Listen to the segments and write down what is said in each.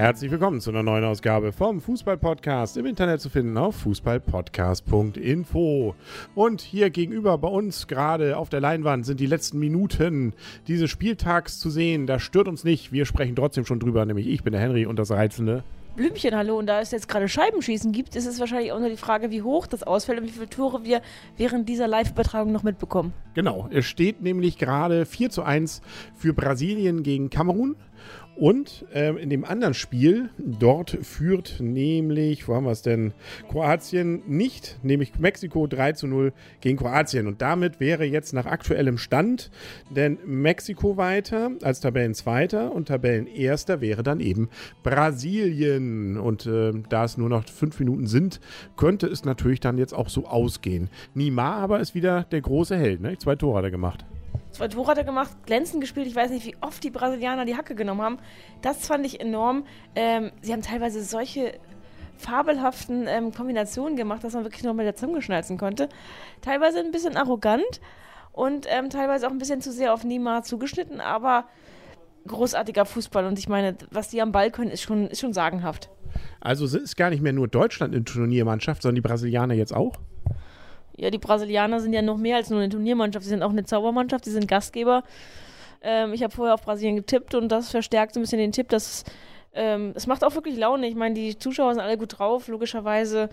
Herzlich willkommen zu einer neuen Ausgabe vom Fußball-Podcast im Internet zu finden auf fußballpodcast.info. Und hier gegenüber bei uns gerade auf der Leinwand sind die letzten Minuten dieses Spieltags zu sehen. Das stört uns nicht. Wir sprechen trotzdem schon drüber, nämlich ich bin der Henry und das Reizende. Blümchen, hallo. Und da es jetzt gerade Scheibenschießen gibt, ist es wahrscheinlich auch nur die Frage, wie hoch das ausfällt und wie viele Tore wir während dieser Live-Übertragung noch mitbekommen. Genau, es steht nämlich gerade 4 zu 1 für Brasilien gegen Kamerun. Und ähm, in dem anderen Spiel, dort führt nämlich, wo haben wir es denn? Kroatien nicht, nämlich Mexiko 3 zu 0 gegen Kroatien. Und damit wäre jetzt nach aktuellem Stand denn Mexiko weiter als Tabellenzweiter und Tabellenerster wäre dann eben Brasilien. Und äh, da es nur noch fünf Minuten sind, könnte es natürlich dann jetzt auch so ausgehen. Nima aber ist wieder der große Held, ne? Zwei Tore hat er gemacht. Zwei Tore hat er gemacht, glänzend gespielt. Ich weiß nicht, wie oft die Brasilianer die Hacke genommen haben. Das fand ich enorm. Ähm, sie haben teilweise solche fabelhaften ähm, Kombinationen gemacht, dass man wirklich noch mit der Zunge schnalzen konnte. Teilweise ein bisschen arrogant und ähm, teilweise auch ein bisschen zu sehr auf Neymar zugeschnitten, aber großartiger Fußball. Und ich meine, was die am Ball können, ist schon, ist schon sagenhaft. Also ist gar nicht mehr nur Deutschland in Turniermannschaft, sondern die Brasilianer jetzt auch? Ja, die Brasilianer sind ja noch mehr als nur eine Turniermannschaft, sie sind auch eine Zaubermannschaft, sie sind Gastgeber. Ähm, ich habe vorher auf Brasilien getippt und das verstärkt so ein bisschen den Tipp, dass ähm, es macht auch wirklich Laune. Ich meine, die Zuschauer sind alle gut drauf, logischerweise.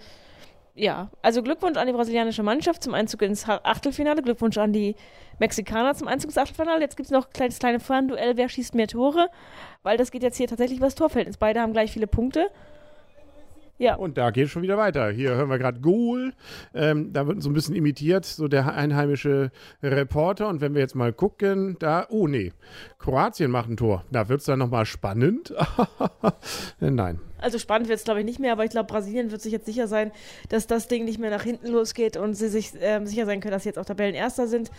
Ja, also Glückwunsch an die brasilianische Mannschaft zum Einzug ins Achtelfinale, Glückwunsch an die Mexikaner zum Einzug ins Achtelfinale. Jetzt gibt es noch ein kleines kleine Fernduell, wer schießt mehr Tore, weil das geht jetzt hier tatsächlich über das Torverhältnis. Beide haben gleich viele Punkte. Ja. Und da geht es schon wieder weiter. Hier hören wir gerade Goal. Ähm, da wird so ein bisschen imitiert, so der einheimische Reporter. Und wenn wir jetzt mal gucken, da, oh nee, Kroatien macht ein Tor. Da wird es dann nochmal spannend. Nein. Also spannend wird es, glaube ich, nicht mehr, aber ich glaube, Brasilien wird sich jetzt sicher sein, dass das Ding nicht mehr nach hinten losgeht und sie sich ähm, sicher sein können, dass sie jetzt auch Tabellenerster sind.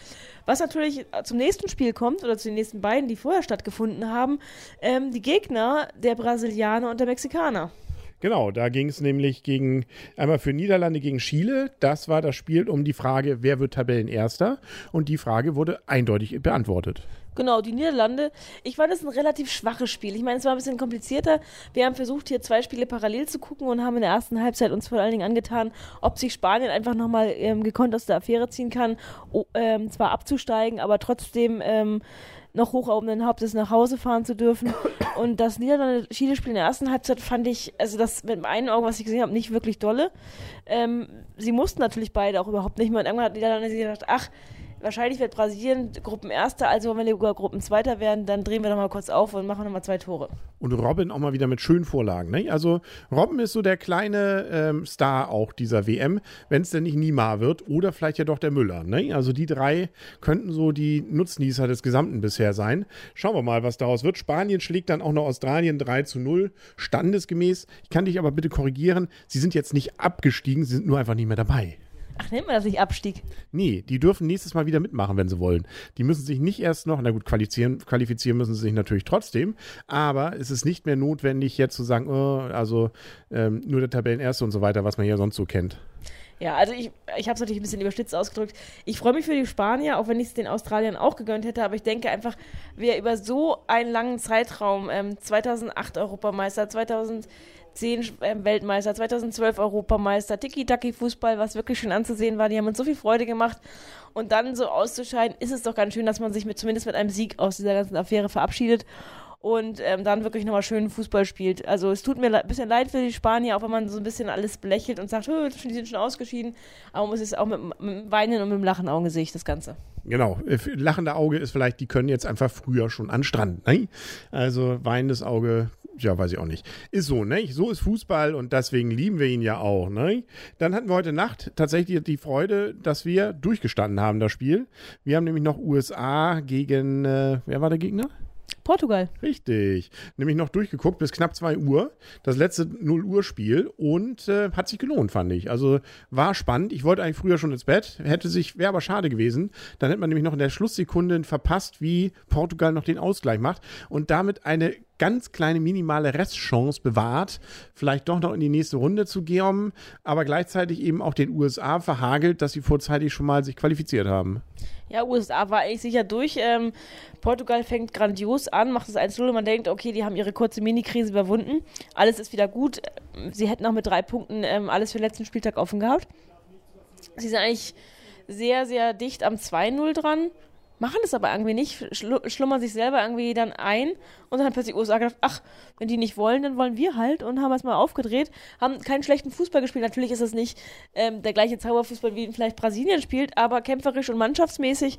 Was natürlich zum nächsten Spiel kommt oder zu den nächsten beiden, die vorher stattgefunden haben, ähm, die Gegner der Brasilianer und der Mexikaner. Genau, da ging es nämlich gegen einmal für Niederlande gegen Chile. Das war das Spiel um die Frage, wer wird Tabellenerster? Und die Frage wurde eindeutig beantwortet. Genau, die Niederlande. Ich fand es ein relativ schwaches Spiel. Ich meine, es war ein bisschen komplizierter. Wir haben versucht, hier zwei Spiele parallel zu gucken und haben in der ersten Halbzeit uns vor allen Dingen angetan, ob sich Spanien einfach nochmal ähm, gekonnt aus der Affäre ziehen kann, oh, ähm, zwar abzusteigen, aber trotzdem ähm, noch hoch oben den Hauptes nach Hause fahren zu dürfen. Und das Niederlande-Chile-Spiel in der ersten Halbzeit fand ich, also das mit meinen Augen, was ich gesehen habe, nicht wirklich dolle. Ähm, sie mussten natürlich beide auch überhaupt nicht mehr. Und irgendwann hat Niederlande gedacht, ach, wahrscheinlich wird Brasilien Gruppenerster, also wenn wir sogar Gruppenzweiter werden, dann drehen wir nochmal kurz auf und machen nochmal zwei Tore. Und Robin auch mal wieder mit schönen Vorlagen. Ne? Also Robin ist so der kleine ähm, Star auch dieser WM, wenn es denn nicht Nima wird oder vielleicht ja doch der Müller. Ne? Also die drei könnten so die Nutznießer des Gesamten bisher sein. Schauen wir mal, was daraus wird. Spanien schlägt dann auch noch Australien 3 zu 0, standesgemäß. Ich kann dich aber bitte korrigieren, sie sind jetzt nicht abgestiegen, sie sind nur einfach nicht mehr dabei. Ach, nennt man das nicht Abstieg? Nee, die dürfen nächstes Mal wieder mitmachen, wenn sie wollen. Die müssen sich nicht erst noch, na gut, qualifizieren, qualifizieren müssen sie sich natürlich trotzdem, aber es ist nicht mehr notwendig, jetzt zu sagen, oh, also ähm, nur der Tabellenerste und so weiter, was man ja sonst so kennt. Ja, also ich, ich habe es natürlich ein bisschen überstützt ausgedrückt. Ich freue mich für die Spanier, auch wenn ich es den Australiern auch gegönnt hätte, aber ich denke einfach, wer über so einen langen Zeitraum, ähm, 2008 Europameister, 2000 2010 äh, Weltmeister, 2012 Europameister, Tiki-Taki-Fußball, was wirklich schön anzusehen war. Die haben uns so viel Freude gemacht. Und dann so auszuscheiden, ist es doch ganz schön, dass man sich mit, zumindest mit einem Sieg aus dieser ganzen Affäre verabschiedet und ähm, dann wirklich nochmal schönen Fußball spielt. Also es tut mir ein bisschen leid für die Spanier, auch wenn man so ein bisschen alles belächelt und sagt, die sind schon ausgeschieden. Aber man muss es auch mit, mit dem Weinen und mit dem Lachen Auge sehe ich das Ganze. Genau, äh, lachende Auge ist vielleicht, die können jetzt einfach früher schon an Strand. Ne? Also weinendes Auge ja, weiß ich auch nicht. Ist so, ne? So ist Fußball und deswegen lieben wir ihn ja auch, ne? Dann hatten wir heute Nacht tatsächlich die Freude, dass wir durchgestanden haben, das Spiel. Wir haben nämlich noch USA gegen, äh, wer war der Gegner? Portugal. Richtig. Nämlich noch durchgeguckt bis knapp 2 Uhr. Das letzte 0 Uhr Spiel und äh, hat sich gelohnt, fand ich. Also war spannend. Ich wollte eigentlich früher schon ins Bett. Hätte sich, wäre aber schade gewesen. Dann hätte man nämlich noch in der Schlusssekunde verpasst, wie Portugal noch den Ausgleich macht und damit eine ganz kleine minimale Restchance bewahrt, vielleicht doch noch in die nächste Runde zu gehen, aber gleichzeitig eben auch den USA verhagelt, dass sie vorzeitig schon mal sich qualifiziert haben. Ja, USA war eigentlich sicher durch. Ähm, Portugal fängt grandios an, macht das 1-0 und man denkt, okay, die haben ihre kurze Mini-Krise überwunden. Alles ist wieder gut. Sie hätten auch mit drei Punkten ähm, alles für den letzten Spieltag offen gehabt. Sie sind eigentlich sehr, sehr dicht am 2-0 dran machen das aber irgendwie nicht, schlummern sich selber irgendwie dann ein und dann hat plötzlich USA gedacht, ach, wenn die nicht wollen, dann wollen wir halt und haben es mal aufgedreht, haben keinen schlechten Fußball gespielt. Natürlich ist es nicht ähm, der gleiche Zauberfußball, wie ihn vielleicht Brasilien spielt, aber kämpferisch und mannschaftsmäßig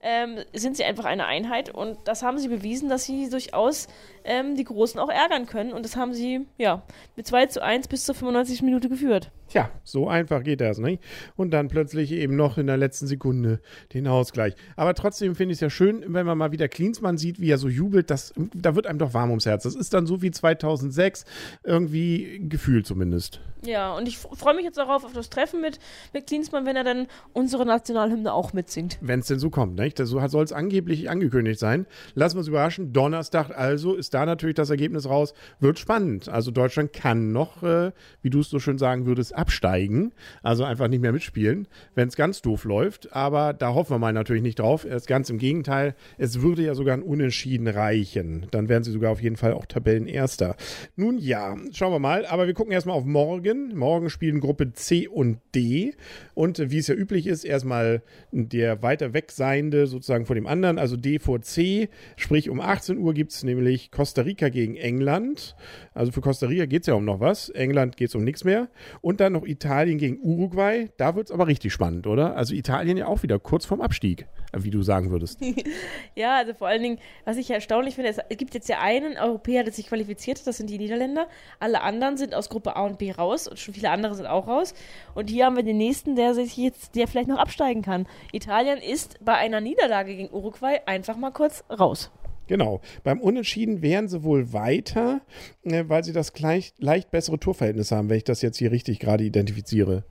ähm, sind sie einfach eine Einheit und das haben sie bewiesen, dass sie durchaus ähm, die Großen auch ärgern können und das haben sie, ja, mit 2 zu 1 bis zur 95. Minute geführt. Tja, so einfach geht das, nicht? Und dann plötzlich eben noch in der letzten Sekunde den Ausgleich. Aber trotzdem finde ich es ja schön, wenn man mal wieder Klinsmann sieht, wie er so jubelt, das, da wird einem doch warm ums Herz. Das ist dann so wie 2006, irgendwie gefühlt zumindest. Ja, und ich freue mich jetzt darauf, auf das Treffen mit, mit Klinsmann, wenn er dann unsere Nationalhymne auch mitsingt. Wenn es denn so kommt, nicht? So soll es angeblich angekündigt sein. Lassen wir uns überraschen. Donnerstag also ist da natürlich das Ergebnis raus. Wird spannend. Also Deutschland kann noch, äh, wie du es so schön sagen würdest, absteigen. Also einfach nicht mehr mitspielen, wenn es ganz doof läuft. Aber da hoffen wir mal natürlich nicht drauf. Es ganz im Gegenteil. Es würde ja sogar ein Unentschieden reichen. Dann wären sie sogar auf jeden Fall auch Tabellenerster. Nun ja, schauen wir mal. Aber wir gucken erstmal auf morgen morgen. Spielen Gruppe C und D. Und äh, wie es ja üblich ist, erstmal der weiter weg seiende sozusagen vor dem anderen, also D vor C. Sprich, um 18 Uhr gibt es nämlich Costa Rica gegen England. Also für Costa Rica geht es ja um noch was. England geht es um nichts mehr. Und dann noch Italien gegen Uruguay. Da wird es aber richtig spannend, oder? Also Italien ja auch wieder kurz vorm Abstieg, wie du sagen würdest. ja, also vor allen Dingen, was ich erstaunlich finde, es gibt jetzt ja einen Europäer, der sich qualifiziert hat, das sind die Niederländer. Alle anderen sind aus Gruppe A und B raus und schon viele andere sind auch raus. Und hier haben wir den nächsten, der sich jetzt, der vielleicht noch absteigen kann. Italien ist bei einer Niederlage gegen Uruguay einfach mal kurz raus. Genau. Beim Unentschieden wären sie wohl weiter, äh, weil sie das gleich, leicht bessere Torverhältnis haben, wenn ich das jetzt hier richtig gerade identifiziere.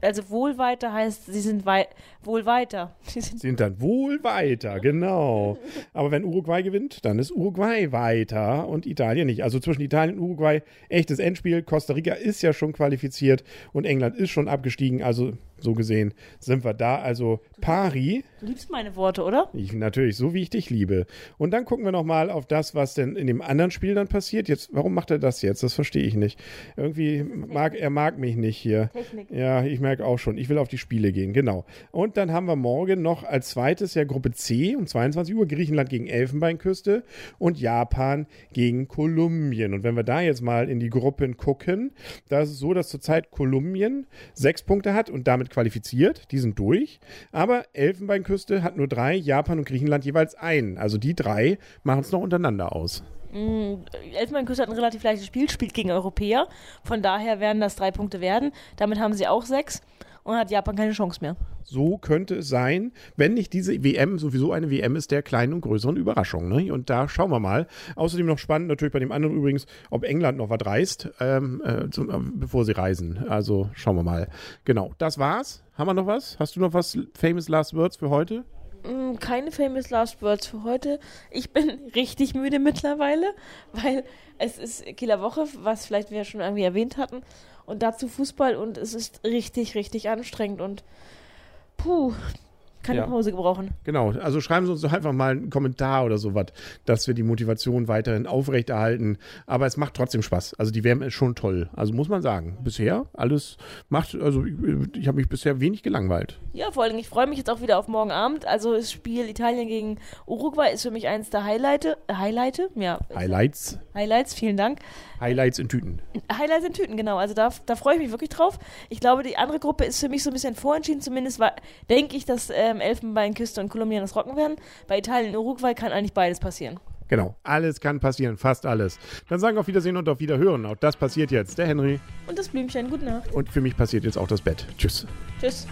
Also wohl weiter heißt, sie sind wei wohl weiter. Sie sind, sind, dann wohl weiter, genau. Aber wenn Uruguay gewinnt, dann ist Uruguay weiter und Italien nicht. Also zwischen Italien und Uruguay echtes Endspiel. Costa Rica ist ja schon qualifiziert und England ist schon abgestiegen. Also so gesehen sind wir da. Also pari. Du liebst meine Worte, oder? Ich natürlich, so wie ich dich liebe. Und dann gucken wir nochmal auf das, was denn in dem anderen Spiel dann passiert. Jetzt, warum macht er das jetzt? Das verstehe ich nicht. Irgendwie mag er mag mich nicht hier. Technik. Ja, ich merke auch schon. Ich will auf die Spiele gehen, genau. Und dann haben wir morgen noch als zweites ja Gruppe C um 22 Uhr Griechenland gegen Elfenbeinküste und Japan gegen Kolumbien. Und wenn wir da jetzt mal in die Gruppen gucken, da ist es so, dass zurzeit Kolumbien sechs Punkte hat und damit qualifiziert. Die sind durch. Aber Elfenbeinküste hat nur drei, Japan und Griechenland jeweils einen. Also die drei machen es noch untereinander aus. Mm, Elfenbeinküste hat ein relativ leichtes Spiel, spielt gegen Europäer. Von daher werden das drei Punkte werden. Damit haben sie auch sechs und hat Japan keine Chance mehr. So könnte es sein, wenn nicht diese WM sowieso eine WM ist der kleinen und größeren Überraschungen. Ne? Und da schauen wir mal. Außerdem noch spannend natürlich bei dem anderen übrigens, ob England noch was reist, ähm, äh, zum, äh, bevor sie reisen. Also schauen wir mal. Genau, das war's. Haben wir noch was? Hast du noch was Famous Last Words für heute? Mm, keine famous last words für heute. Ich bin richtig müde mittlerweile, weil es ist Kieler Woche, was vielleicht wir schon irgendwie erwähnt hatten. Und dazu Fußball und es ist richtig, richtig anstrengend und puh, keine ja. Pause gebrauchen. Genau, also schreiben Sie uns doch einfach mal einen Kommentar oder sowas, dass wir die Motivation weiterhin aufrechterhalten. Aber es macht trotzdem Spaß. Also die WM ist schon toll. Also muss man sagen. Bisher alles macht, also ich, ich habe mich bisher wenig gelangweilt. Ja, vor allem, ich freue mich jetzt auch wieder auf morgen Abend. Also das Spiel Italien gegen Uruguay ist für mich eins der Highlights. Highlights? Ja. Highlights. Highlights, vielen Dank. Highlights in Tüten. Highlights in Tüten, genau. Also da, da freue ich mich wirklich drauf. Ich glaube, die andere Gruppe ist für mich so ein bisschen vorentschieden. Zumindest denke ich, dass ähm, Elfenbeinküste und Kolumbien das rocken werden. Bei Italien und Uruguay kann eigentlich beides passieren. Genau, alles kann passieren, fast alles. Dann sagen wir auf Wiedersehen und auf Wiederhören. Auch das passiert jetzt. Der Henry. Und das Blümchen. Gute Nacht. Und für mich passiert jetzt auch das Bett. Tschüss. Tschüss.